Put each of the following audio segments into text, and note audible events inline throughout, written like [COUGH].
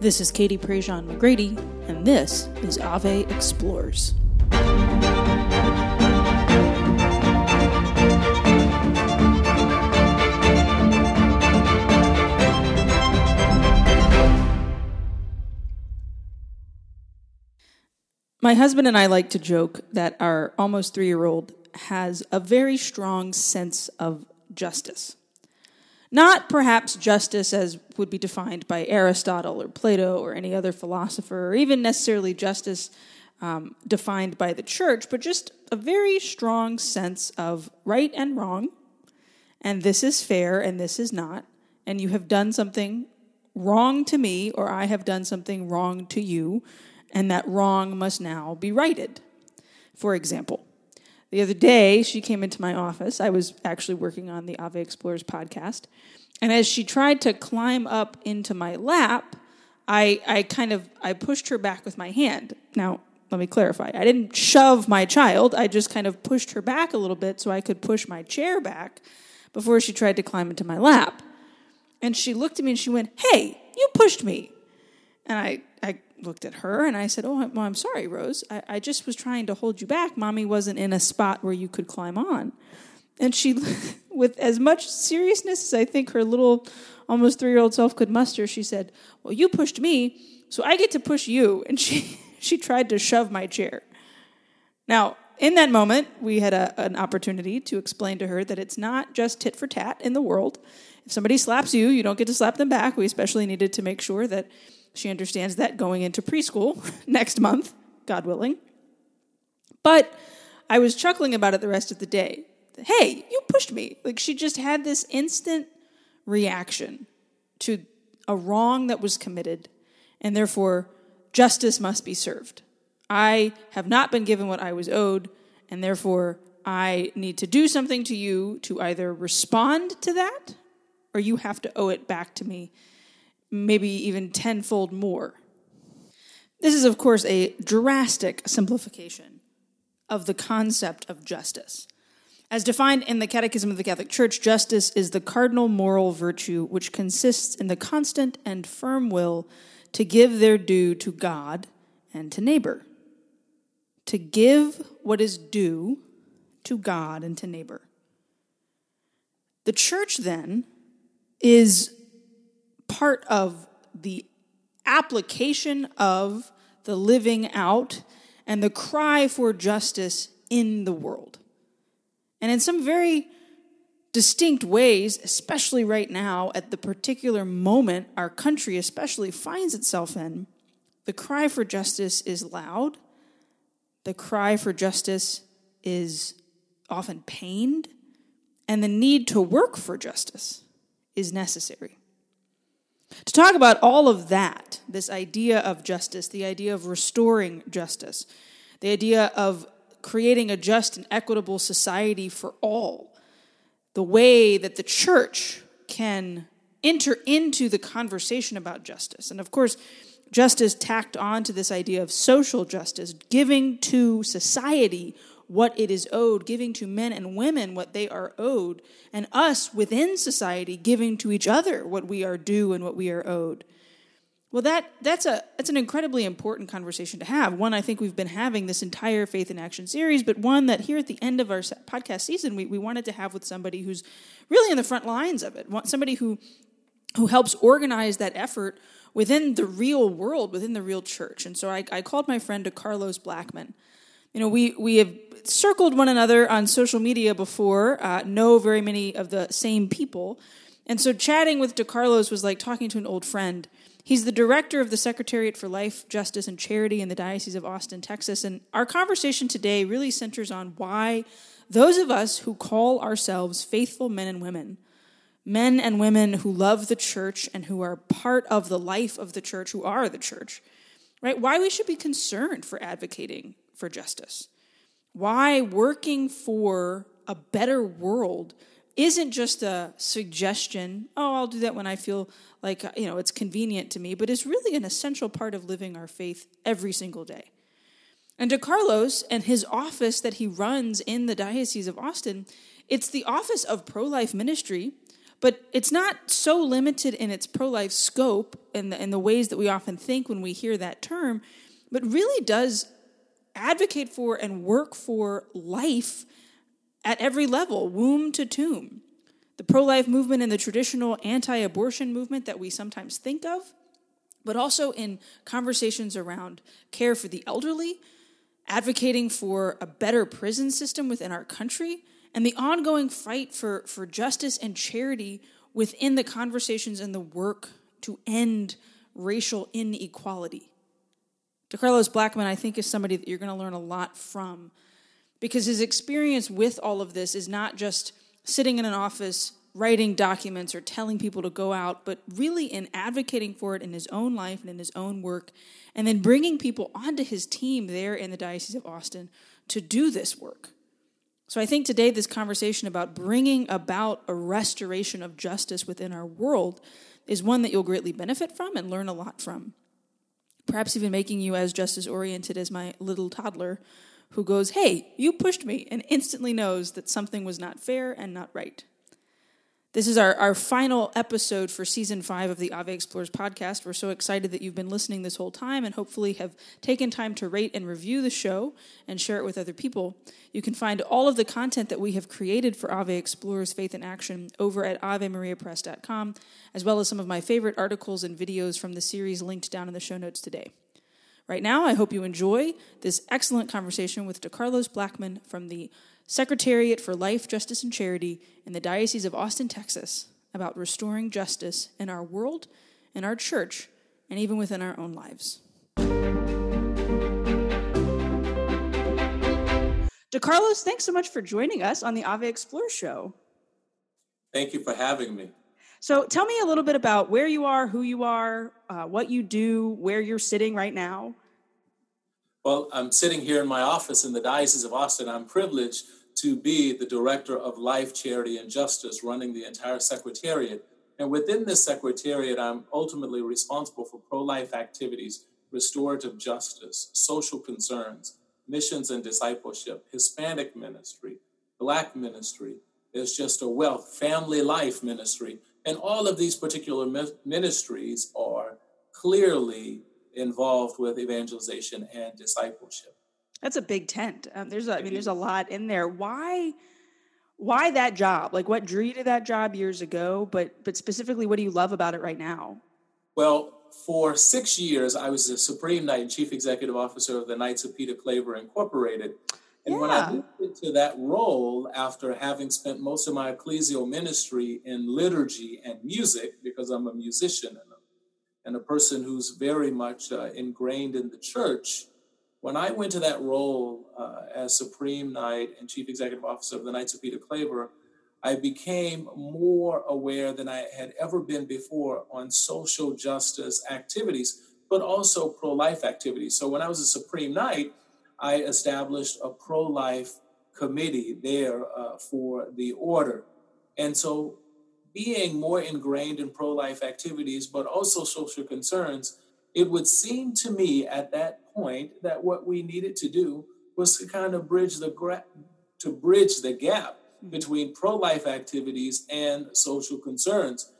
This is Katie Prejean McGrady, and this is Ave Explores. My husband and I like to joke that our almost three year old has a very strong sense of justice. Not perhaps justice as would be defined by Aristotle or Plato or any other philosopher, or even necessarily justice um, defined by the church, but just a very strong sense of right and wrong, and this is fair and this is not, and you have done something wrong to me, or I have done something wrong to you, and that wrong must now be righted. For example, the other day, she came into my office. I was actually working on the Ave Explorers podcast. And as she tried to climb up into my lap, I, I kind of I pushed her back with my hand. Now, let me clarify. I didn't shove my child. I just kind of pushed her back a little bit so I could push my chair back before she tried to climb into my lap. And she looked at me and she went, "Hey, you pushed me." And I looked at her and I said, Oh, well, I'm sorry, Rose. I, I just was trying to hold you back. Mommy wasn't in a spot where you could climb on. And she, [LAUGHS] with as much seriousness as I think her little, almost three year old self could muster, she said, Well, you pushed me, so I get to push you. And she, [LAUGHS] she tried to shove my chair. Now, in that moment, we had a, an opportunity to explain to her that it's not just tit for tat in the world. If somebody slaps you, you don't get to slap them back. We especially needed to make sure that she understands that going into preschool [LAUGHS] next month, God willing. But I was chuckling about it the rest of the day. Hey, you pushed me. Like she just had this instant reaction to a wrong that was committed, and therefore justice must be served. I have not been given what I was owed, and therefore I need to do something to you to either respond to that or you have to owe it back to me maybe even tenfold more. This is, of course, a drastic simplification of the concept of justice. As defined in the Catechism of the Catholic Church, justice is the cardinal moral virtue which consists in the constant and firm will to give their due to God and to neighbor. To give what is due to God and to neighbor. The church, then, is part of the application of the living out and the cry for justice in the world. And in some very distinct ways, especially right now, at the particular moment our country especially finds itself in, the cry for justice is loud. The cry for justice is often pained. And the need to work for justice is necessary. To talk about all of that, this idea of justice, the idea of restoring justice, the idea of creating a just and equitable society for all, the way that the church can enter into the conversation about justice. And of course, justice tacked on to this idea of social justice, giving to society what it is owed, giving to men and women what they are owed, and us within society giving to each other what we are due and what we are owed. Well, that, that's, a, that's an incredibly important conversation to have. One I think we've been having this entire Faith in Action series, but one that here at the end of our podcast season, we, we wanted to have with somebody who's really in the front lines of it, somebody who, who helps organize that effort within the real world, within the real church. And so I, I called my friend Carlos Blackman. You know, we, we have circled one another on social media before, uh, know very many of the same people. And so chatting with DeCarlos was like talking to an old friend. He's the director of the Secretariat for Life, Justice, and Charity in the Diocese of Austin, Texas. And our conversation today really centers on why those of us who call ourselves faithful men and women, men and women who love the church and who are part of the life of the church, who are the church, right? Why we should be concerned for advocating for justice why working for a better world isn't just a suggestion, oh, I'll do that when I feel like, uh, you know, it's convenient to me, but is really an essential part of living our faith every single day. And DeCarlos and his office that he runs in the Diocese of Austin, it's the office of pro life ministry, But it's not so limited in its pro life scope and the, in the ways that we often think when we hear that term, but really does advocate for and work for life at every level, womb to tomb. The pro life movement and the traditional anti abortion movement that we sometimes think of, but also in conversations around care for the elderly, advocating for a better prison system within our country, and the ongoing fight for, for justice and charity within the conversations and the work to end racial inequality. DeCarlos Blackman, I think, is somebody that you're going to learn a lot from because his experience with all of this is not just sitting in an office writing documents or telling people to go out, but really in advocating for it in his own life and in his own work, and then bringing people onto his team there in the Diocese of Austin to do this work. So I think today, this conversation about bringing about a restoration of justice within our world is one that you'll greatly benefit from and learn a lot from. Perhaps even making you as justice oriented as my little toddler who goes, Hey, you pushed me, and instantly knows that something was not fair and not right. This is our, our final episode for season five of the Ave Explorers podcast. We're so excited that you've been listening this whole time and hopefully have taken time to rate and review the show and share it with other people. You can find all of the content that we have created for Ave Explorers Faith in Action over at AveMariaPress.com, as well as some of my favorite articles and videos from the series linked down in the show notes today. Right now, I hope you enjoy this excellent conversation with DeCarlos Blackman from the Secretariat for Life, Justice, and Charity in the Diocese of Austin, Texas, about restoring justice in our world, in our church, and even within our own lives. DeCarlos, thanks so much for joining us on the Ave Explore show. Thank you for having me. So, tell me a little bit about where you are, who you are, uh, what you do, where you're sitting right now. Well, I'm sitting here in my office in the Diocese of Austin. I'm privileged to be the director of life, charity, and justice, running the entire secretariat. And within this secretariat, I'm ultimately responsible for pro life activities, restorative justice, social concerns, missions and discipleship, Hispanic ministry, Black ministry. There's just a wealth, family life ministry. And all of these particular ministries are clearly involved with evangelization and discipleship. That's a big tent. Um, there's, a, I mean, there's a lot in there. Why, why that job? Like, what drew you to that job years ago? But, but specifically, what do you love about it right now? Well, for six years, I was the Supreme Knight and Chief Executive Officer of the Knights of Peter Claver Incorporated. And yeah. when I moved into that role, after having spent most of my ecclesial ministry in liturgy and music, because I'm a musician and a, and a person who's very much uh, ingrained in the church, when I went to that role uh, as Supreme Knight and Chief Executive Officer of the Knights of Peter Claver, I became more aware than I had ever been before on social justice activities, but also pro life activities. So when I was a Supreme Knight, I established a pro life committee there uh, for the order. And so being more ingrained in pro life activities, but also social concerns, it would seem to me at that point that what we needed to do was to kind of bridge the gra- to bridge the gap hmm. between pro-life activities and social concerns.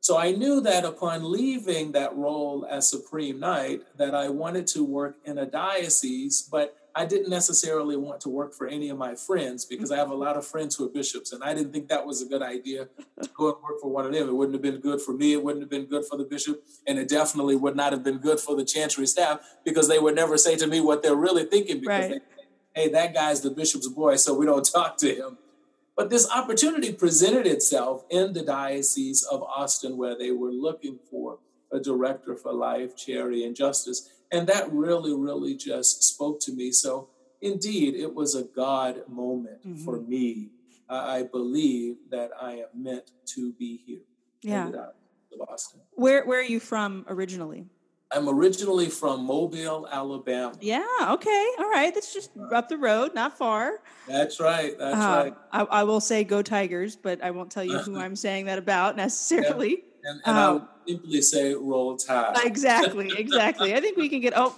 So I knew that upon leaving that role as Supreme Knight, that I wanted to work in a diocese, but I didn't necessarily want to work for any of my friends because I have a lot of friends who are bishops, and I didn't think that was a good idea to go and work for one of them. It wouldn't have been good for me, it wouldn't have been good for the bishop, and it definitely would not have been good for the chancery staff because they would never say to me what they're really thinking because right. they, hey, that guy's the bishop's boy, so we don't [LAUGHS] talk to him. But this opportunity presented itself in the Diocese of Austin where they were looking for a director for life, charity, and justice. And that really, really just spoke to me. So, indeed, it was a God moment mm-hmm. for me. I believe that I am meant to be here. Yeah. Boston. Where Where are you from originally? I'm originally from Mobile, Alabama. Yeah. Okay. All right. That's just up the road, not far. That's right. That's uh, right. I, I, will say go Tigers, but I won't tell you who [LAUGHS] I'm saying that about necessarily. Yeah. And, and um, I would simply say roll tide. Exactly, exactly. I think we can get, oh,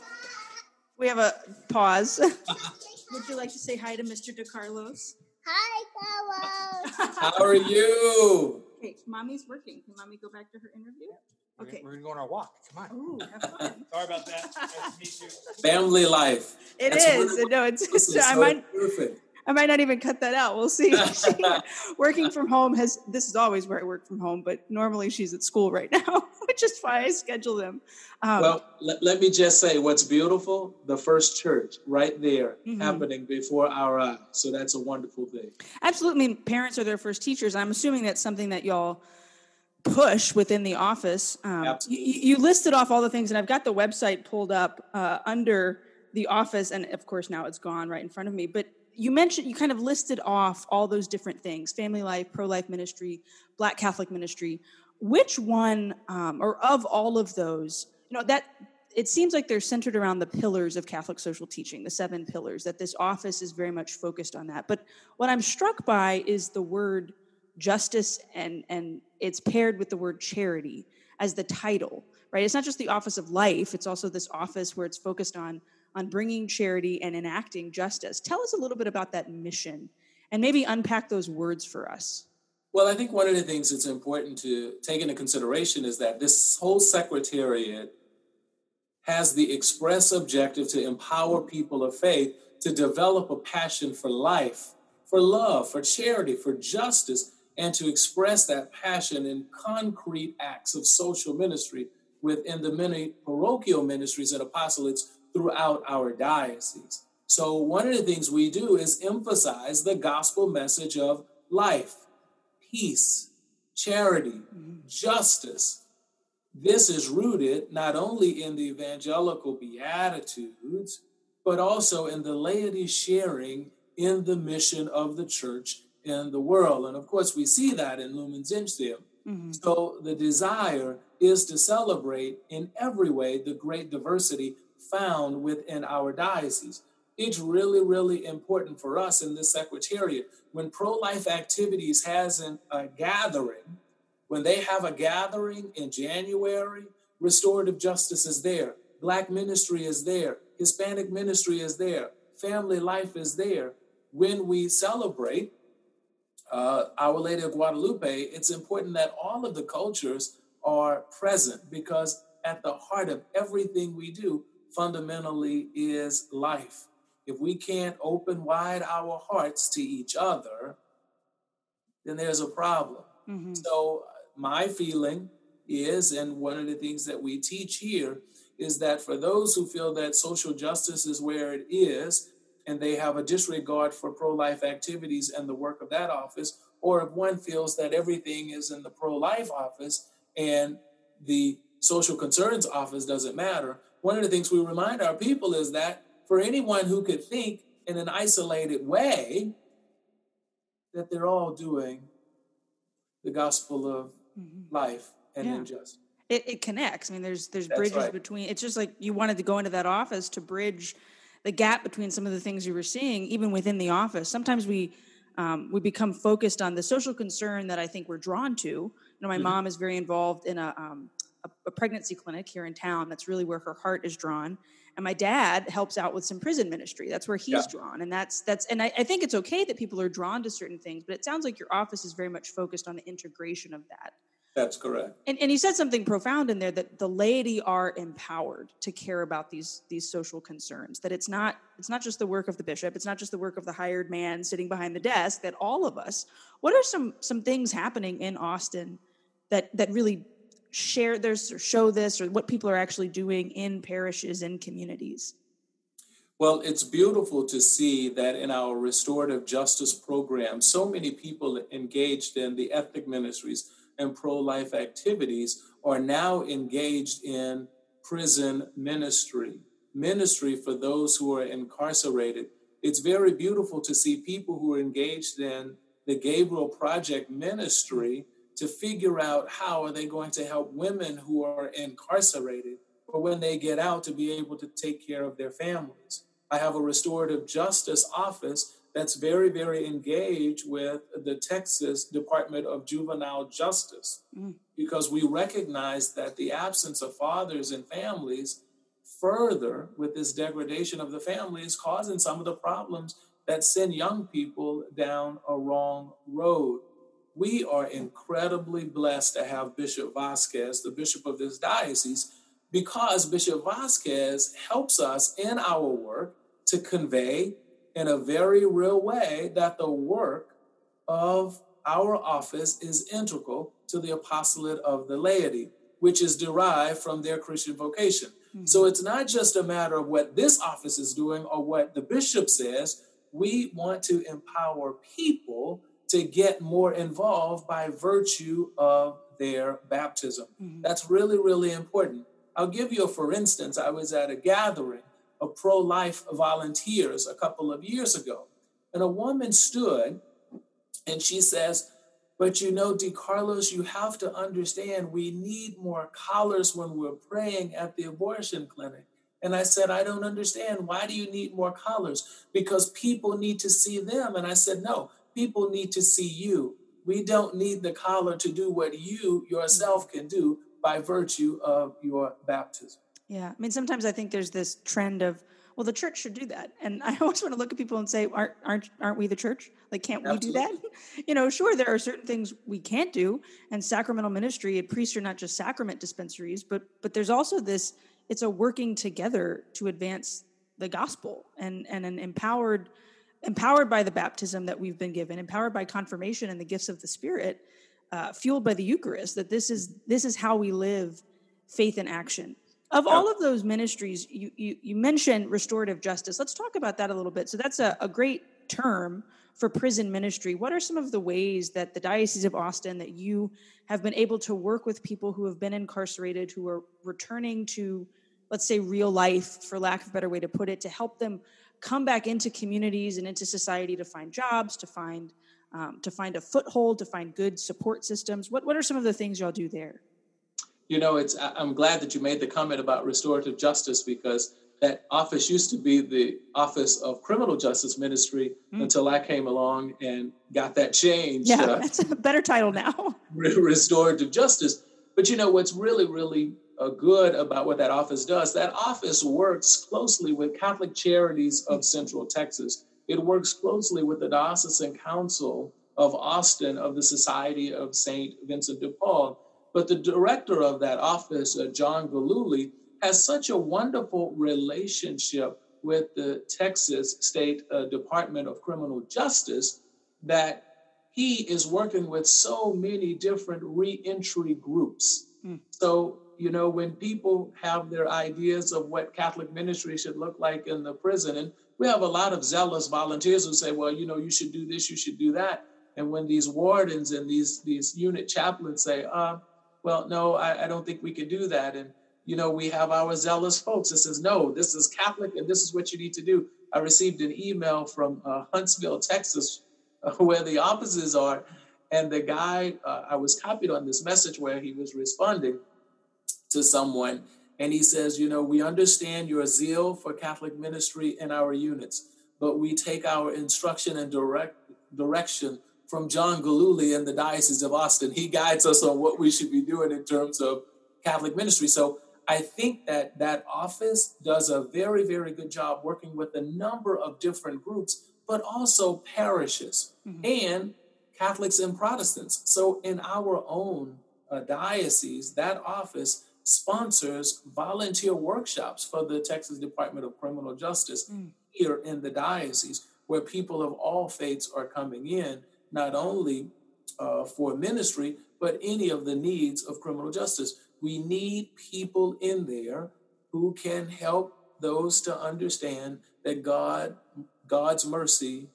we have a pause. [LAUGHS] would you like to say hi to Mr. DeCarlos? Hi, Carlos. How are you? Okay, mommy's working. Can mommy go back to her interview? Okay. We're, we're gonna go on our walk. Come on. Ooh, have fun. [LAUGHS] Sorry about that. Nice to meet you. Family life. It That's is. No, it's. This is I so might. perfect. I might not even cut that out. We'll see. [LAUGHS] [LAUGHS] Working from home has. This is always where I work from home, but normally she's at school right [LAUGHS] now, which is why I schedule them. Um, Well, let, let me just say what's beautiful the first church right there Mhm. happening before our eyes. So that's a wonderful thing. Absolutely. I mean, parents are their first teachers. I'm assuming that's something that y'all push within the office. Um, you, you listed off all the things, and I've got the website pulled up uh, under the office, and of course now it's gone right in front of me. But you mentioned you kind of listed off all those different things: family life, pro-life ministry, Black Catholic ministry. Which one, um, or of all of those, you know that it seems like they're centered around the pillars of Catholic social teaching, the seven pillars, that this office is very much focused on that. But what I'm struck by is the word justice and, and it's paired with the word charity as the title, right? It's not just the office of life, it's also this office where it's focused on, on bringing charity and enacting justice. Tell us a little bit about that mission and maybe unpack those words for us. Well, I think one of the things that's important to take into consideration is that this whole secretariat has the express objective to empower people of faith to develop a passion for life, for love, for charity, for justice, and to express that passion in concrete acts of social ministry within the many parochial ministries and apostolates throughout our diocese. So, one of the things we do is emphasize the gospel message of life, peace, charity, justice. This is rooted not only in the evangelical beatitudes, but also in the laity sharing in the mission of the church in the world. And of course, we see that in Lumen Gentium. Mm-hmm. So the desire is to celebrate in every way the great diversity found within our diocese. It's really, really important for us in this secretariat when pro-life activities has an, a gathering, when they have a gathering in January, restorative justice is there, black ministry is there, Hispanic ministry is there, family life is there. When we celebrate uh, Our Lady of Guadalupe, it's important that all of the cultures are present because at the heart of everything we do fundamentally is life. If we can't open wide our hearts to each other, then there's a problem. Mhm. So, my feeling is, and one of the things that we teach here, is that for those who feel that social justice is where it is, and they have a disregard for pro life activities and the work of that office, or if one feels that everything is in the pro life office and the social concerns office doesn't matter, one of the things we remind our people is that for anyone who could think in an isolated way, that they're all doing the gospel of life and Yeah. injustice. It, it connects. I mean, there's there's That's bridges right. between. It's just like you wanted to go into that office to bridge the gap between some of the things you were seeing, even within the office. Sometimes we um, we become focused on the social concern that I think we're drawn to. You know, my Mhm. mom is very involved in a, um, a pregnancy clinic here in town. That's really where her heart is drawn. And my dad helps out with some prison ministry. That's where he's Yeah. drawn, and that's that's. And I, I think it's okay that people are drawn to certain things, but it sounds like your office is very much focused on the integration of that. That's correct. And, and you said something profound in there that the laity are empowered to care about these these social concerns. That it's not it's not just the work of the bishop. It's not just the work of the hired man sitting behind the desk. That all of us. What are some some things happening in Austin that that really share this or show this or what people are actually doing in parishes and communities? Well, it's beautiful to see that in our restorative justice program, so many people engaged in the ethnic ministries and pro life activities are now engaged in prison ministry, ministry for those who are incarcerated. It's very beautiful to see people who are engaged in the Gabriel Project ministry to figure out how are they going to help women who are incarcerated or when they get out to be able to take care of their families. I have a restorative justice office that's very, very engaged with the Texas Department of Juvenile Justice Mm. because we recognize that the absence of fathers and families further with this degradation of the family is causing some of the problems that send young people down a wrong road. We are incredibly blessed to have Bishop Vasquez, the bishop of this diocese, because Bishop Vasquez helps us in our work to convey in a very real way that the work of our office is integral to the apostolate of the laity, which is derived from their Christian vocation. Mm-hmm. So it's not just a matter of what this office is doing or what the bishop says. We want to empower people to get more involved by virtue of their baptism. Mm-hmm. That's really, really important. I'll give you a for instance. I was at a gathering of pro life volunteers a couple of years ago, and a woman stood and she says, But you know, DeCarlos, you have to understand we need more collars when we're praying at the abortion clinic. And I said, I don't understand. Why do you need more collars? Because people need to see them. And I said, No, people need to see you. We don't need the collar to do what you yourself mm-hmm. can do by virtue of your baptism. Yeah. I mean, sometimes I think there's this trend of, well, the church should do that. And I [LAUGHS] always want to look at people and say, aren't, aren't, aren't we the church? Like, can't Absolutely. we do that? [LAUGHS] you know, sure, there are certain things we can't do. And sacramental ministry, priests are not just sacrament dispensaries, but, but there's also this, it's a working together to advance the gospel and, and an empowered empowered by the baptism that we've been given, empowered by confirmation and the gifts of the Spirit, uh, fueled by the Eucharist. That this is this is how we live faith in action. Of all of those ministries, you, you, you mentioned restorative justice. Let's talk about that a little bit. So that's a, a great term for prison ministry. What are some of the ways that the Diocese of Austin that you have been able to work with people who have been incarcerated, who are returning to, let's say, real life, for lack of a better way to put it, to help them come back into communities and into society to find jobs, to find um, to find a foothold, to find good support systems? What what are some of the things y'all do there? You know, it's I'm glad that you made the comment about restorative justice because that office used to be the office of criminal justice ministry mm. until I came along and got that changed. Yeah, uh, [LAUGHS] that's a better title now. restorative justice. But you know what's really, really good about what that office does. That office works closely with Catholic Charities of Central Texas. It works closely with the Diocesan Council of Austin of the Society of St. Vincent de Paul. But the director of that office, uh, John Gillooly, has such a wonderful relationship with the Texas State uh, Department of Criminal Justice that he is working with so many different reentry groups. Mm. So you know, when people have their ideas of what Catholic ministry should look like in the prison, and we have a lot of zealous volunteers who say, well, you know, you should do this, you should do that. And when these wardens and these these unit chaplains say, uh, well, no, I, I don't think we can do that. And, you know, we have our zealous folks that says, no, this is Catholic and this is what you need to do. I received an email from uh, Huntsville, Texas, uh, [LAUGHS] where the offices are. And the guy, uh, I was copied on this message where he was responding to someone and he says, You know, we understand your zeal for Catholic ministry in our units, but we take our instruction and direct direction from John Gillooly in the Diocese of Austin. He guides us on what we should be doing in terms of Catholic ministry. So I think that that office does a very, very good job working with a number of different groups, but also parishes mm-hmm. and Catholics and Protestants. So in our own uh, diocese, that office sponsors volunteer workshops for the Texas Department of Criminal Justice mm. here in the diocese, where people of all faiths are coming in, not only uh, for ministry, but any of the needs of criminal justice. We need people in there who can help those to understand that God, God's mercy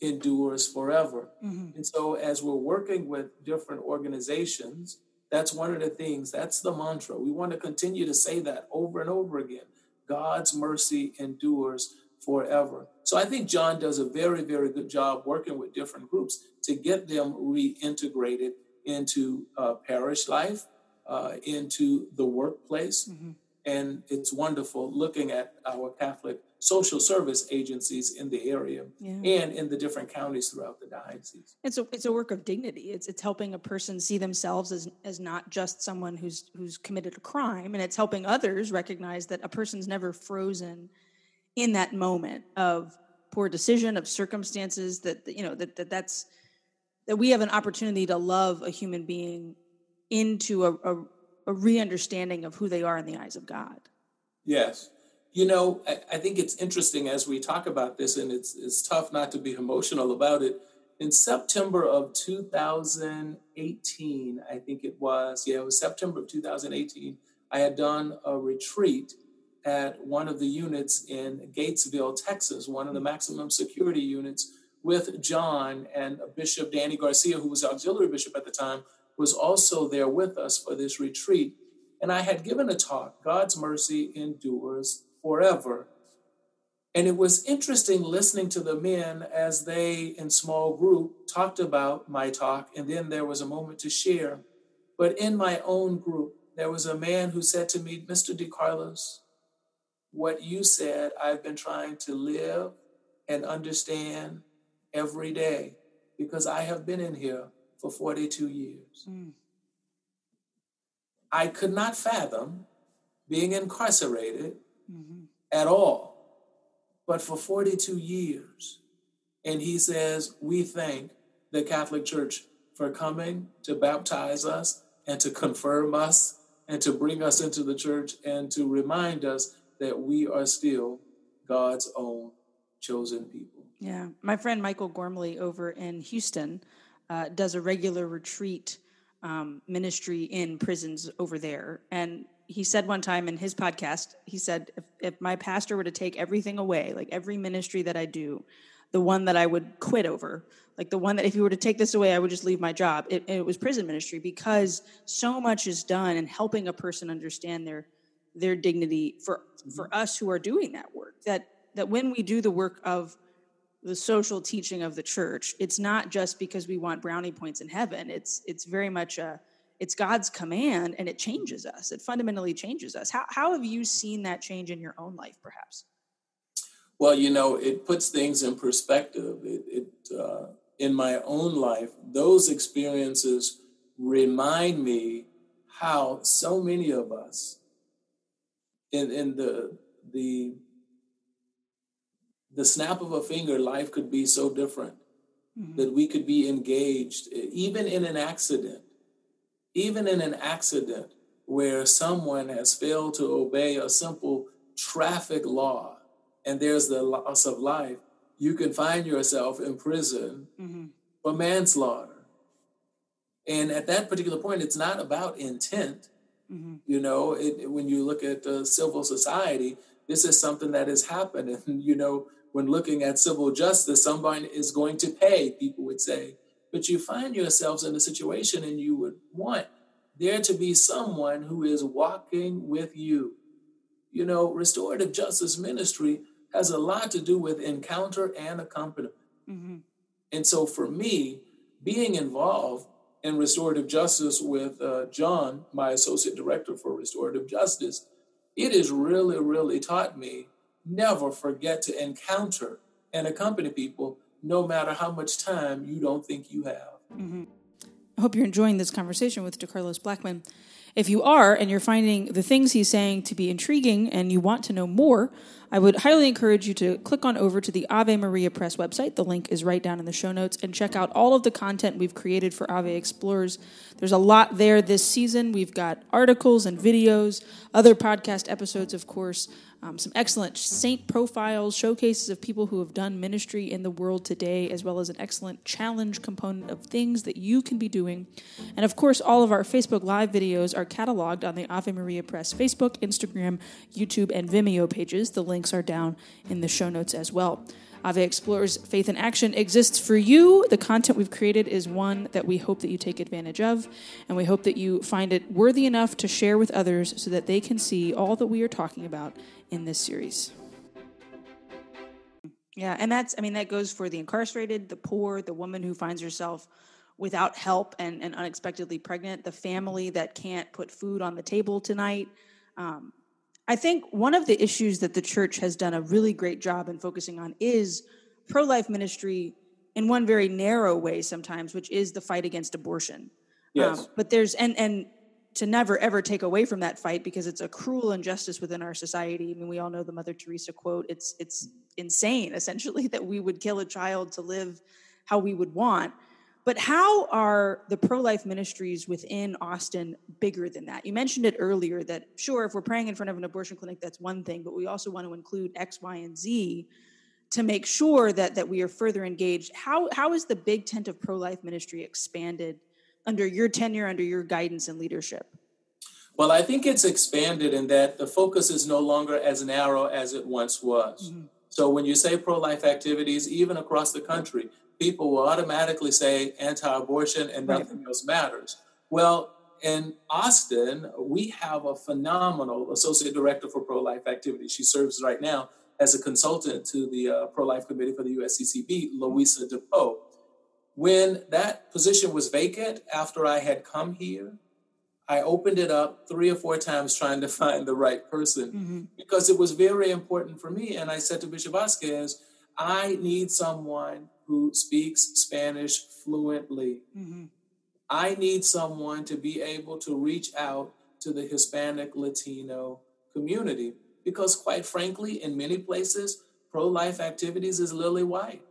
endures forever. Mm-hmm. And so, as we're working with different organizations, that's one of the things, that's the mantra. We want to continue to say that over and over again. God's mercy endures forever. So I think John does a very, very good job working with different groups to get them reintegrated into uh, parish life, uh, into the workplace. Mm-hmm. And it's wonderful looking at our Catholic social service agencies in the area yeah. and in the different counties throughout the diocese. It's a it's a work of dignity. It's it's helping a person see themselves as as not just someone who's who's committed a crime, and it's helping others recognize that a person's never frozen in that moment of poor decision of circumstances that you know that, that that's that we have an opportunity to love a human being into a, a, a re-understanding of who they are in the eyes of God. Yes. You know, I, I, think it's interesting as we talk about this, and it's it's tough not to be emotional about it. In September of 2018, I think it was, yeah, it was September of 2018, I had done a retreat at one of the units in Gatesville, Texas, one of the maximum security units with John and Bishop Danny Garcia, who was auxiliary bishop at the time, was also there with us for this retreat. And I had given a talk, God's mercy endures forever. And it was interesting listening to the men as they, in small group, talked about my talk. And then there was a moment to share. But in my own group, there was a man who said to me, Mr. DeCarlos, what you said, I've been trying to live and understand every day because I have been in here for 42 years. Mm. I could not fathom being incarcerated mm-hmm. at all, but for 42 years. And he says, We thank the Catholic Church for coming to baptize us and to confirm us and to bring us into the church and to remind us that we are still God's own chosen people. Yeah. My friend Michael Gormley over in Houston uh, does a regular retreat um, ministry in prisons over there. And he said one time in his podcast, he said, if, if my pastor were to take everything away, like every ministry that I do, the one that I would quit over, like the one that if you were to take this away, I would just leave my job. It, it was prison ministry because so much is done in helping a person understand their their dignity for mm-hmm. for us who are doing that work. That that when we do the work of the social teaching of the church it's not just because we want brownie points in heaven it's it's very much a it's god's command and it changes us. It fundamentally changes us. How, how have you seen that change in your own life perhaps? Well you know it puts things in perspective. It, it uh, in my own life those experiences remind me how so many of us in, in the the the snap of a finger, life could be so different mm-hmm. that we could be engaged, even in an accident, even in an accident where someone has failed to obey a simple traffic law and there's the loss of life, you can find yourself in prison mm-hmm. for manslaughter. And at that particular point, it's not about intent. Mm-hmm. You know, it, when you look at uh, civil society, this is something that has happened. And, [LAUGHS] you know, when looking at civil justice, someone is going to pay, people would say. But you find yourselves in a situation and you would want there to be someone who is walking with you. You know, restorative justice ministry has a lot to do with encounter and accompaniment. Mm-hmm. And so for me, being involved in restorative justice with uh, John, my associate director for restorative justice, it has really, really taught me never forget to encounter and accompany people no matter how much time you don't think you have. Mm-hmm. I hope you're enjoying this conversation with DeCarlos Blackman. If you are and you're finding the things he's saying to be intriguing and you want to know more, I would highly encourage you to click on over to the Ave Maria Press website. The link is right down in the show notes and check out all of the content we've created for Ave Explorers. There's a lot there this season. We've got articles and videos, other podcast episodes, of course, um, some excellent saint profiles, showcases of people who have done ministry in the world today, as well as an excellent challenge component of things that you can be doing. And of course, all of our Facebook Live videos are cataloged on the Ave Maria Press Facebook, Instagram, YouTube, and Vimeo pages. The links are down in the show notes as well. Ave Explorers Faith in Action exists for you. The content we've created is one that we hope that you take advantage of, and we hope that you find it worthy enough to share with others so that they can see all that we are talking about in this series. Yeah, and that's, I mean, that goes for the incarcerated, the poor, the woman who finds herself without help and, and unexpectedly pregnant, the family that can't put food on the table tonight. Um, I think one of the issues that the church has done a really great job in focusing on is pro life ministry in one very narrow way sometimes, which is the fight against abortion. Yes. Um, but there's, and, and to never ever take away from that fight because it's a cruel injustice within our society. I mean, we all know the Mother Teresa quote. It's, it's insane, [LAUGHS] essentially, that we would kill a child to live how we would want. But how are the pro life ministries within Austin bigger than that? You mentioned it earlier that, sure, if we're praying in front of an abortion clinic, that's one thing, but we also want to include X, Y, and Z to make sure that, that we are further engaged. How, how is the big tent of pro life ministry expanded under your tenure, under your guidance and leadership? Well, I think it's expanded in that the focus is no longer as narrow as it once was. Mm-hmm. So when you say pro life activities, even across the country, people will automatically say anti abortion and nothing right. else matters. Well, in Austin, we have a phenomenal associate director for pro life activities. She serves right now as a consultant to the uh, pro life committee for the USCCB, Louisa DePoe. When that position was vacant after I had come here, I opened it up three or four times trying to find the right person mm-hmm. because it was very important for me. And I said to Bishop Vasquez, I need someone who speaks Spanish fluently. Mm-hmm. I need someone to be able to reach out to the Hispanic Latino community because, quite frankly, in many places, pro life activities is lily white.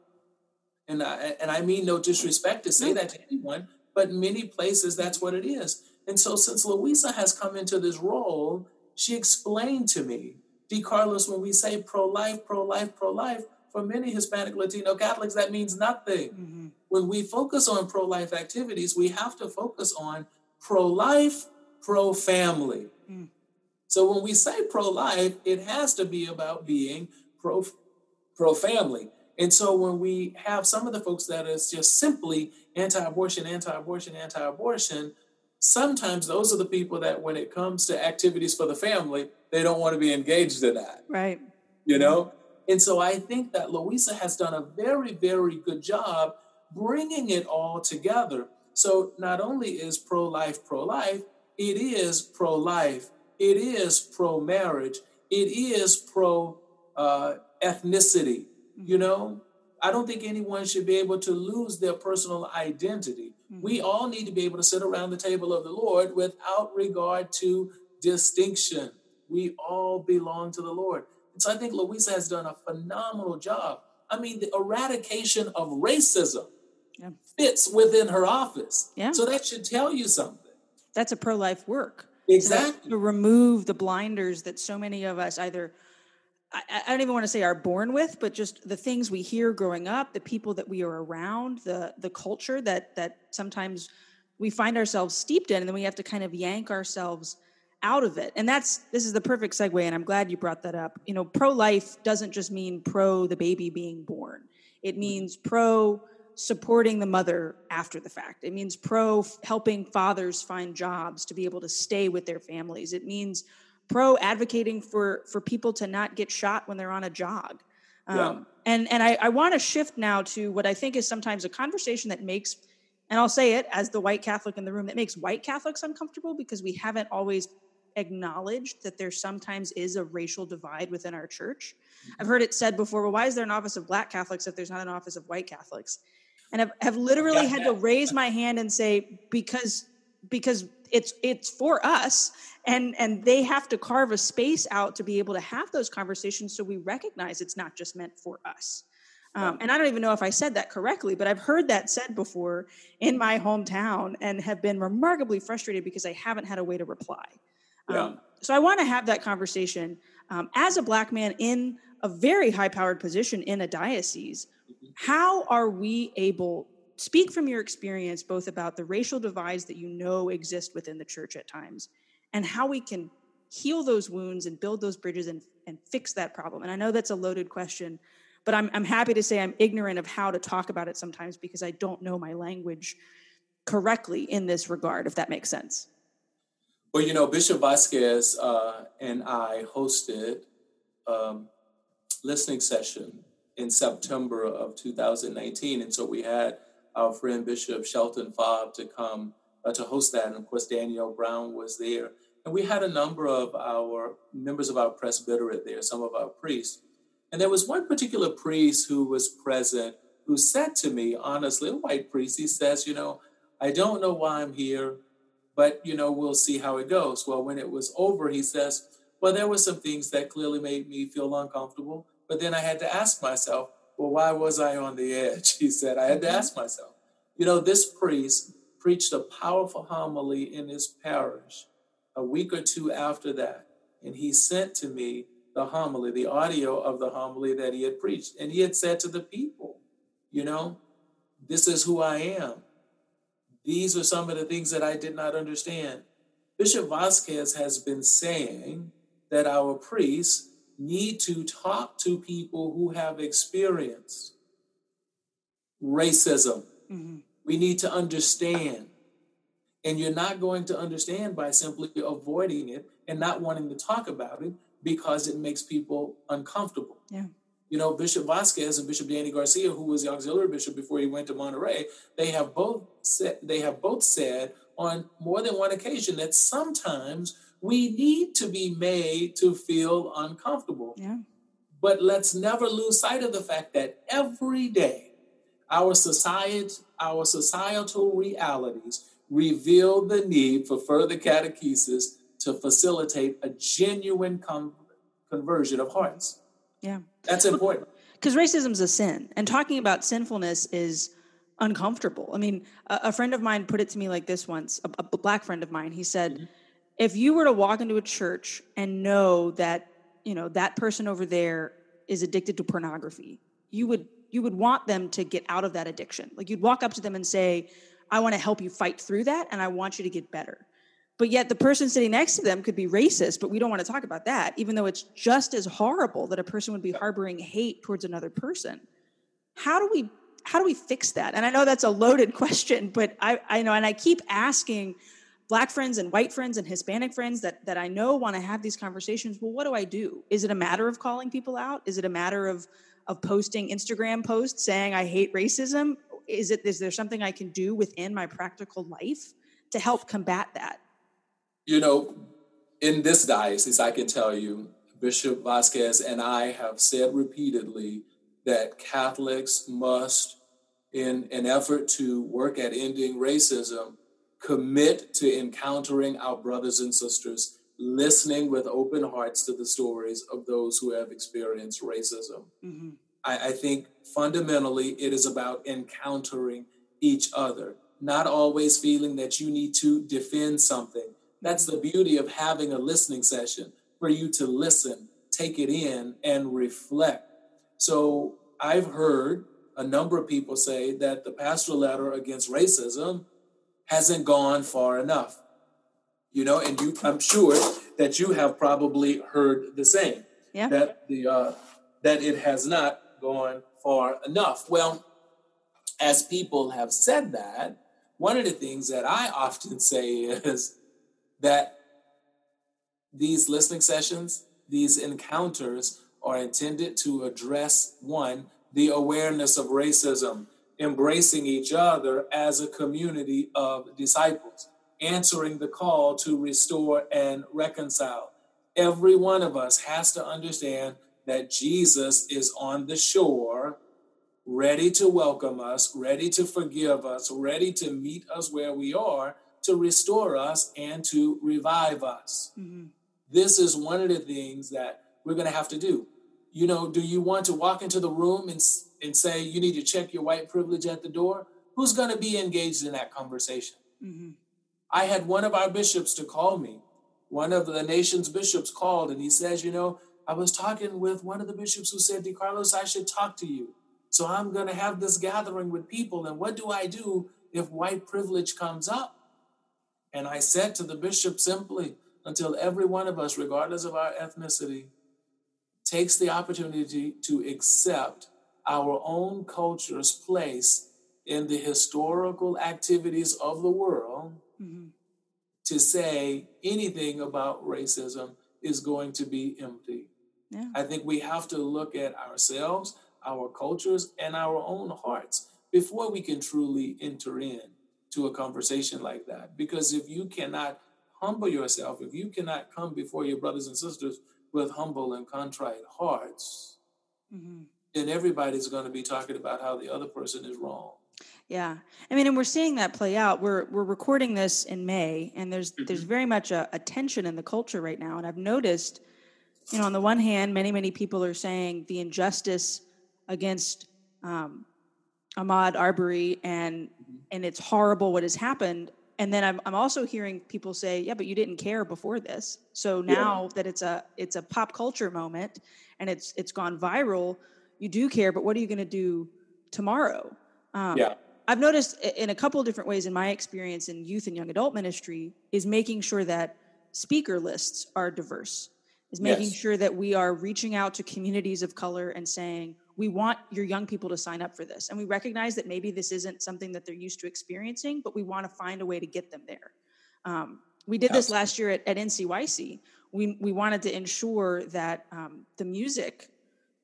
And I, and I mean no disrespect to say that to anyone, but many places that's what it is. And so, since Louisa has come into this role, she explained to me, DeCarlos, when we say pro life, pro life, pro life, for many Hispanic Latino Catholics, that means nothing. Mm-hmm. When we focus on pro life activities, we have to focus on pro life, pro family. Mm. So when we say pro life, it has to be about being pro pro family. And so when we have some of the folks that is just simply anti-abortion, anti-abortion, anti-abortion, sometimes those are the people that when it comes to activities for the family, they don't want to be engaged in that. Right. You know? And so I think that Louisa has done a very, very good job bringing it all together. So not only is pro life pro life, it is pro life, it is pro marriage, it is pro uh, ethnicity. You know, I don't think anyone should be able to lose their personal identity. Mm-hmm. We all need to be able to sit around the table of the Lord without regard to distinction. We all belong to the Lord. And so I think Louisa has done a phenomenal job. I mean, the eradication of racism yeah. fits within her office. Yeah. So that should tell you something. That's a pro life work. Exactly. To, to, remove the blinders that so many of us either, I, I, don't even want to say are born with, but just the things we hear growing up, the people that we are around, the the culture that that sometimes we find ourselves steeped in, and then we have to kind of yank ourselves out of it. And that's this is the perfect segue, and I'm glad you brought that up. You know, pro life doesn't just mean pro the baby being born. It means pro supporting the mother after the fact. It means pro helping fathers find jobs to be able to stay with their families. It means pro advocating for for people to not get shot when they're on a jog. Um, yeah. And and I, I want to shift now to what I think is sometimes a conversation that makes, and I'll say it as the white Catholic in the room, that makes white Catholics uncomfortable because we haven't always acknowledged that there sometimes is a racial divide within our church. Mm-hmm. I've heard it said before, well, why is there an office of black Catholics if there's not an office of white Catholics? And I've, have literally had to raise my hand and say, because because it's it's for us and and they have to carve a space out to be able to have those conversations so we recognize it's not just meant for us um, and i don't even know if i said that correctly but i've heard that said before in my hometown and have been remarkably frustrated because i haven't had a way to reply yeah. Um, so I want to have that conversation um, as a black man in a very high powered position in a diocese. How are we able, speak from your experience, both about the racial divides that you know exist within the church at times and how we can heal those wounds and build those bridges and, and fix that problem? And I know that's a loaded question, but I'm, I'm happy to say I'm ignorant of how to talk about it sometimes because I don't know my language correctly in this regard, if that makes sense. Well, you know, Bishop Vasquez uh, and I hosted um, listening session in September of 2019. And so we had our friend Bishop Shelton Fabre to come uh, to host that. And of course, Danielle Brown was there. And we had a number of our members of our presbyterate there, some of our priests. And there was one particular priest who was present who said to me, honestly, a white priest, he says, You know, I don't know why I'm here but you know we'll see how it goes well when it was over he says well there were some things that clearly made me feel uncomfortable but then i had to ask myself well why was i on the edge [LAUGHS] he said i had to mm-hmm. ask myself You know, this priest preached a powerful homily in his parish a week or two after that. And he sent to me the homily, the audio of the homily that he had preached. And he had said to the people, you know, this is who I am. These are some of the things that I did not understand. Bishop Vasquez has been saying that our priests need to talk to people who have experienced racism. Mm-hmm. We need to understand. And you're not going to understand by simply avoiding it and not wanting to talk about it because it makes people uncomfortable. Yeah. You know, Bishop Vasquez and Bishop Danny Garcia, who was the auxiliary bishop before he went to Monterey, they have both said they have both said on more than one occasion that sometimes we need to be made to feel uncomfortable. Yeah. But let's never lose sight of the fact that every day our society, our societal realities reveal the need for further catechesis to facilitate a genuine com- conversion of hearts. Yeah. That's important. Because racism is a sin, and talking about sinfulness is uncomfortable. I mean, a, a, friend of mine put it to me like this once, a, a black friend of mine. He said, mm-hmm. if you were to walk into a church and know that, you know, that person over there is addicted to pornography, you would you would want them to get out of that addiction. Like you'd walk up to them and say, I want to help you fight through that and I want you to get better. But yet the person sitting next to them could be racist, but we don't want to talk about that, even though it's just as horrible that a person would be harboring hate towards another person. How do we how do we fix that? And I know that's a loaded [LAUGHS] question, but I, I know, and I keep asking black friends and white friends and Hispanic friends that that I know want to have these conversations. Well, what do I do? Is it a matter of calling people out? Is it a matter of of posting Instagram posts saying I hate racism? Is it is there something I can do within my practical life to help combat that? You know, in this diocese, I can tell you, Bishop Vasquez and I have said repeatedly that Catholics must, in an effort to work at ending racism, commit to encountering our brothers and sisters, listening with open hearts to the stories of those who have experienced racism. Mm-hmm. I, I think fundamentally it is about encountering each other, not always feeling that you need to defend something. That's the beauty of having a listening session for you to listen, take it in, and reflect. So I've heard a number of people say that the pastoral letter against racism hasn't gone far enough. You know, and you, I'm sure that you have probably heard the same. Yeah. That the uh, that it has not gone far enough. Well, as people have said that, one of the things that I often [LAUGHS] say is that these listening sessions, these encounters, are intended to address one, the awareness of racism, embracing each other as a community of disciples, answering the call to restore and reconcile. Every one of us has to understand that Jesus is on the shore, ready to welcome us, ready to forgive us, ready to meet us where we are, to restore us and to revive us. Mm-hmm. This is one of the things that we're going to have to do you know, do you want to walk into the room and, and say you need to check your white privilege at the door? Who's going to be engaged in that conversation? Mm-hmm. I had one of our bishops to call me. One of the nation's bishops called and he says, You know, I was talking with one of the bishops who said, DeCarlos, I should talk to you. So I'm going to have this gathering with people. And what do I do if white privilege comes up? And I said to the bishop simply, until every one of us, regardless of our ethnicity, takes the opportunity to accept our own culture's place in the historical activities of the world mm-hmm. to say anything about racism is going to be empty. Yeah. I think we have to look at ourselves, our cultures, and our own hearts before we can truly enter in to a conversation like that. Because if you cannot humble yourself, if you cannot come before your brothers and sisters with humble and contrite hearts, mm-hmm. then everybody's going to be talking about how the other person is wrong. Yeah, I mean, and we're seeing that play out. We're we're recording this in May, and there's mm-hmm. there's very much a, a tension in the culture right now. And I've noticed, you know, on the one hand, many many people are saying the injustice against um, Ahmaud Arbery and and it's horrible what has happened. And then I'm, I'm also hearing people say, yeah, but you didn't care before this. So now that it's a it's a pop culture moment and it's it's gone viral, you do care. But what are you going to do tomorrow? Um, Yeah. I've noticed in a couple of different ways in my experience in youth and young adult ministry is making sure that speaker lists are diverse, is making Yes. sure that we are reaching out to communities of color and saying, we want your young people to sign up for this. And we recognize that maybe this isn't something that they're used to experiencing, but we want to find a way to get them there. Um, we did this last year at, at NCYC. We, we wanted to ensure that um, the music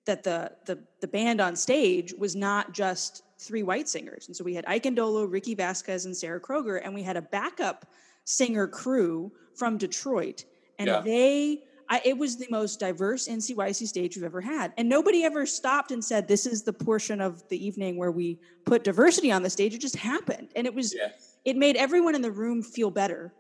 that the, the the band on stage was not just three white singers, and so we had Ike Ndolo, Ricky Vasquez, and Sarah Kroger, and we had a backup singer crew from Detroit, and Yeah. they. I, it was the most diverse NCYC stage we've ever had, and nobody ever stopped and said, "This is the portion of the evening where we put diversity on the stage." It just happened, and it was Yes. it made everyone in the room feel better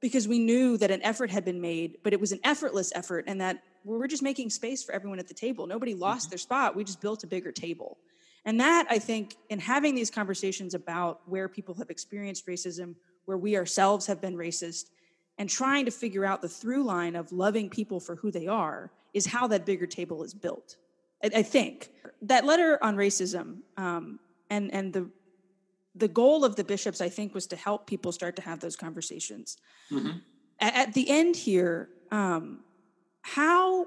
because we knew that an effort had been made, but it was an effortless effort, and that we were just making space for everyone at the table. Nobody lost mm-hmm. their spot. We just built a bigger table. And that, I think, in having these conversations about where people have experienced racism, where we ourselves have been racist, and trying to figure out the through line of loving people for who they are, is how that bigger table is built. I, I think that letter on racism um, and and the the goal of the bishops, I think, was to help people start to have those conversations. A- At, the end here, um, how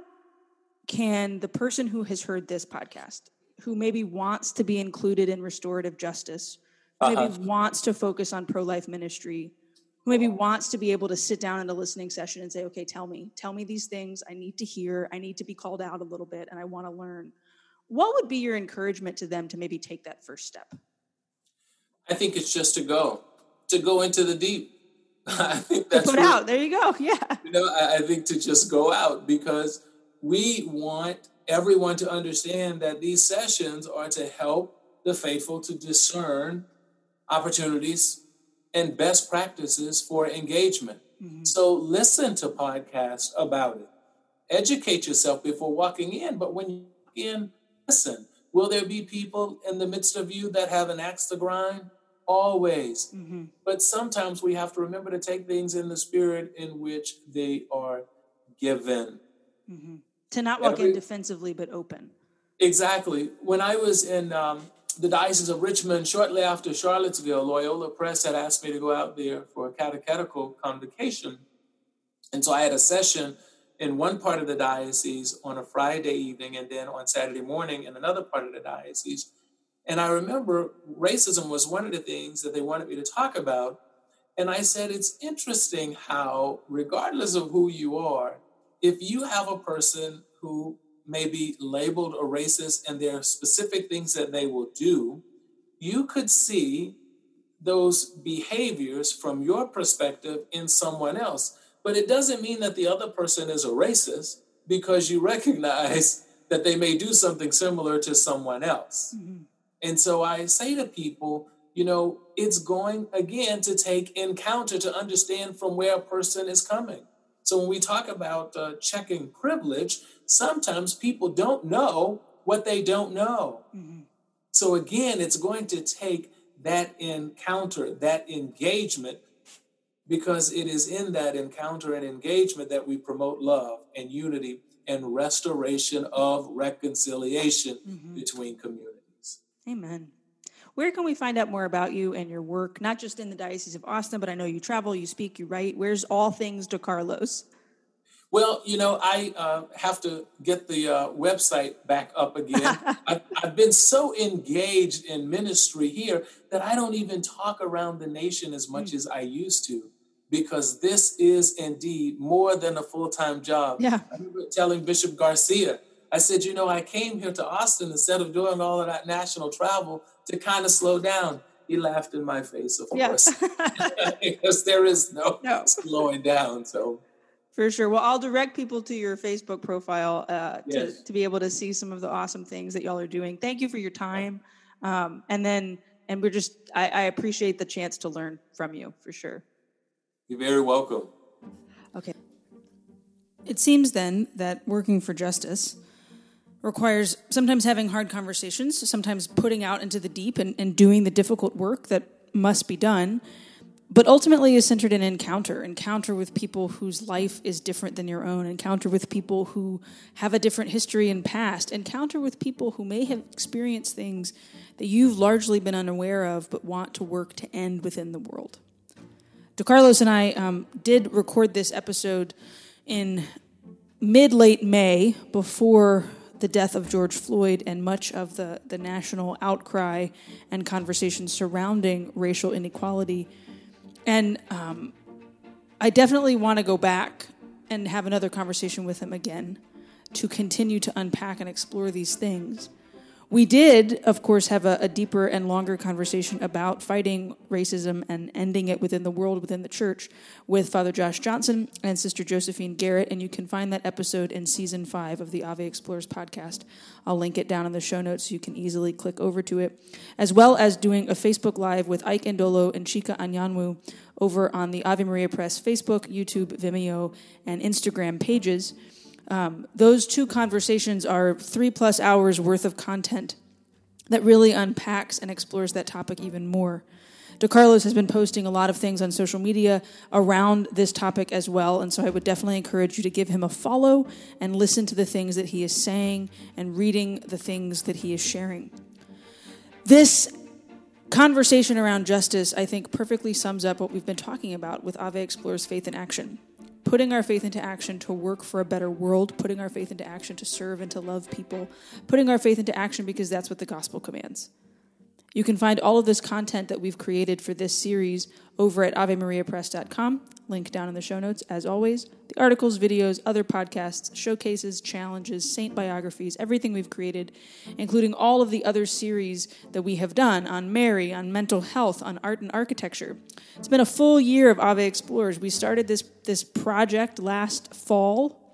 can the person who has heard this podcast, who maybe wants to be included in restorative justice, maybe Uh-huh. wants to focus on pro life ministry, maybe wants to be able to sit down in a listening session and say, okay, tell me, tell me these things I need to hear, I need to be called out a little bit, and I want to learn. What would be your encouragement to them to maybe take that first step? I think it's just to go, to go into the deep. [LAUGHS] I think that's Put out. There you go. Yeah. You know, I, I think to just go out because we want everyone to understand that these sessions are to help the faithful to discern opportunities and best practices for engagement. Mm-hmm. So listen to podcasts about it. Educate yourself before walking in, but when you walk in, listen. Will there be people in the midst of you that have an axe to grind? Always. Mm-hmm. But sometimes we have to remember to take things in the spirit in which they are given. Mm-hmm. To not walk in defensively, but open. Exactly. When I was in um, the Diocese of Richmond, shortly after Charlottesville, Loyola Press had asked me to go out there for a catechetical convocation. And so I had a session in one part of the diocese on a Friday evening and then on Saturday morning in another part of the diocese. And I remember racism was one of the things that they wanted me to talk about. And I said, it's interesting how, regardless of who you are, if you have a person who may be labeled a racist and there are specific things that they will do, you could see those behaviors from your perspective in someone else. But it doesn't mean that the other person is a racist because you [LAUGHS] recognize that they may do something similar to someone else. And so I say to people, you know, it's going again to take encounter to understand from where a person is coming. So when we talk about uh, checking privilege, sometimes people don't know what they don't know. Mm-hmm. So again, it's going to take that encounter, that engagement, because it is in that encounter and engagement that we promote love and unity and restoration of reconciliation mm-hmm. between communities. Amen. Where can we find out more about you and your work, not just in the Diocese of Austin, but I know you travel, you speak, you write. Where's all things DeCarlos? Well, you know, I uh, have to get the uh, website back up again. [LAUGHS] I've, I've been so engaged in ministry here that I don't even talk around the nation as much as I used to, because this is indeed more than a full time job. Yeah. I remember telling Bishop Garcia, I said, you know, I came here to Austin instead of doing all of that national travel to kind of slow down. He laughed in my face, of Yeah. course, [LAUGHS] [LAUGHS] because there is no, No. slowing down. So, For sure. Well, I'll direct people to your Facebook profile uh, to, to be able to see some of the awesome things that y'all are doing. Thank you for your time. Um, and then, and we're just, I, I appreciate the chance to learn from you for sure. you're very welcome. Okay. It seems then that working for justice requires sometimes having hard conversations, sometimes putting out into the deep and, and doing the difficult work that must be done, but ultimately is centered in encounter encounter with people whose life is different than your own, encounter with people who have a different history and past, encounter with people who may have experienced things that you've largely been unaware of but want to work to end within the world. DeCarlos and I um, did record this episode in mid late May before the death of George Floyd and much of the, the national outcry and conversation surrounding racial inequality. And um, I definitely want to go back and have another conversation with him again to continue to unpack and explore these things. We did, of course, have a, a, deeper and longer conversation about fighting racism and ending it within the world, within the church, with Father Josh Johnson and Sister Josephine Garrett. And you can find that episode in season five of the Ave Explorers podcast. I'll link it down in the show notes so you can easily click over to it, as well as doing a Facebook Live with Ike Ndolo and Chika Anyanwu over on the Ave Maria Press Facebook, YouTube, Vimeo, and Instagram pages. Um, those two conversations are three plus hours worth of content that really unpacks and explores that topic even more. DeCarlos has been posting a lot of things on social media around this topic as well, and so I would definitely encourage you to give him a follow and listen to the things that he is saying and reading the things that he is sharing. This conversation around justice, I think, perfectly sums up what we've been talking about with Ave Explores Faith in Action putting our faith into action to work for a better world, putting our faith into action to serve and to love people, putting our faith into action because that's what the gospel commands. You can find all of this content that we've created for this series over at AveMariaPress.com. Link down in the show notes, as always. The articles, videos, other podcasts, showcases, challenges, saint biographies, everything we've created, including all of the other series that we have done on Mary, on mental health, on art and architecture. It's been a full year of Ave Explorers. We started this, this project last fall,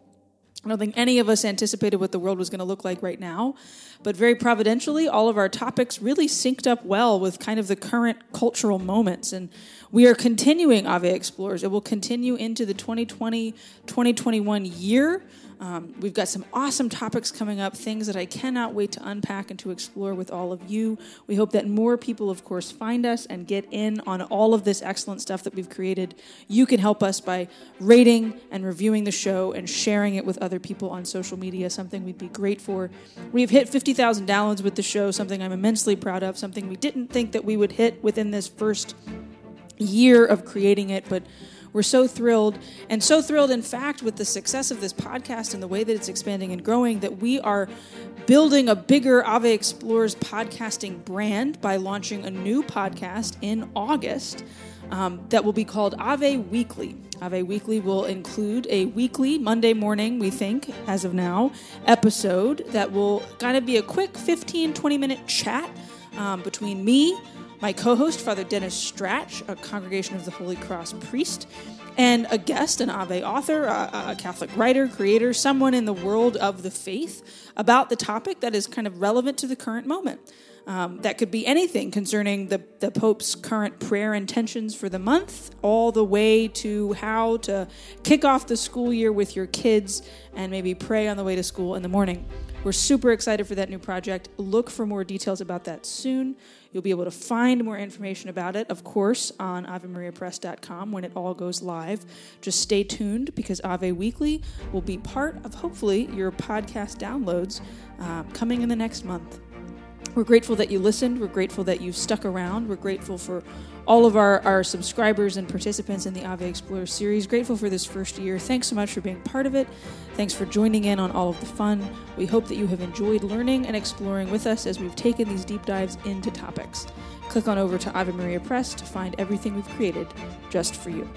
I don't think any of us anticipated what the world was going to look like right now, but very providentially, all of our topics really synced up well with kind of the current cultural moments. And we are continuing Ave Explorers. It will continue into the 2020 2021 year. Um, we've got some awesome topics coming up, things that I cannot wait to unpack and to explore with all of you. We hope that more people, of course, find us and get in on all of this excellent stuff that we've created. You can help us by rating and reviewing the show and sharing it with other people on social media, something we'd be great for. We've hit 50,000 downloads with the show, something I'm immensely proud of, something we didn't think that we would hit within this first year of creating it, but we're so thrilled, and so thrilled, in fact, with the success of this podcast and the way that it's expanding and growing, that we are building a bigger Ave Explorers podcasting brand by launching a new podcast in August. Um, that will be called Ave Weekly. Ave Weekly will include a weekly Monday morning, we think, as of now, episode that will kind of be a quick 15, 20 minute chat um, between me, my co host, Father Dennis Strach, a Congregation of the Holy Cross priest, and a guest, an Ave author, a, a, Catholic writer, creator, someone in the world of the faith about the topic that is kind of relevant to the current moment. Um, that could be anything concerning the, the Pope's current prayer intentions for the month, all the way to how to kick off the school year with your kids and maybe pray on the way to school in the morning. We're super excited for that new project. Look for more details about that soon. You'll be able to find more information about it, of course, on AveMariaPress.com when it all goes live. Just stay tuned because Ave Weekly will be part of hopefully your podcast downloads uh, coming in the next month. We're grateful that you listened. We're grateful that you've stuck around. We're grateful for all of our, our subscribers and participants in the Ave Explorer series. Grateful for this first year. Thanks so much for being part of it. Thanks for joining in on all of the fun. We hope that you have enjoyed learning and exploring with us as we've taken these deep dives into topics. Click on over to Ave Maria Press to find everything we've created just for you.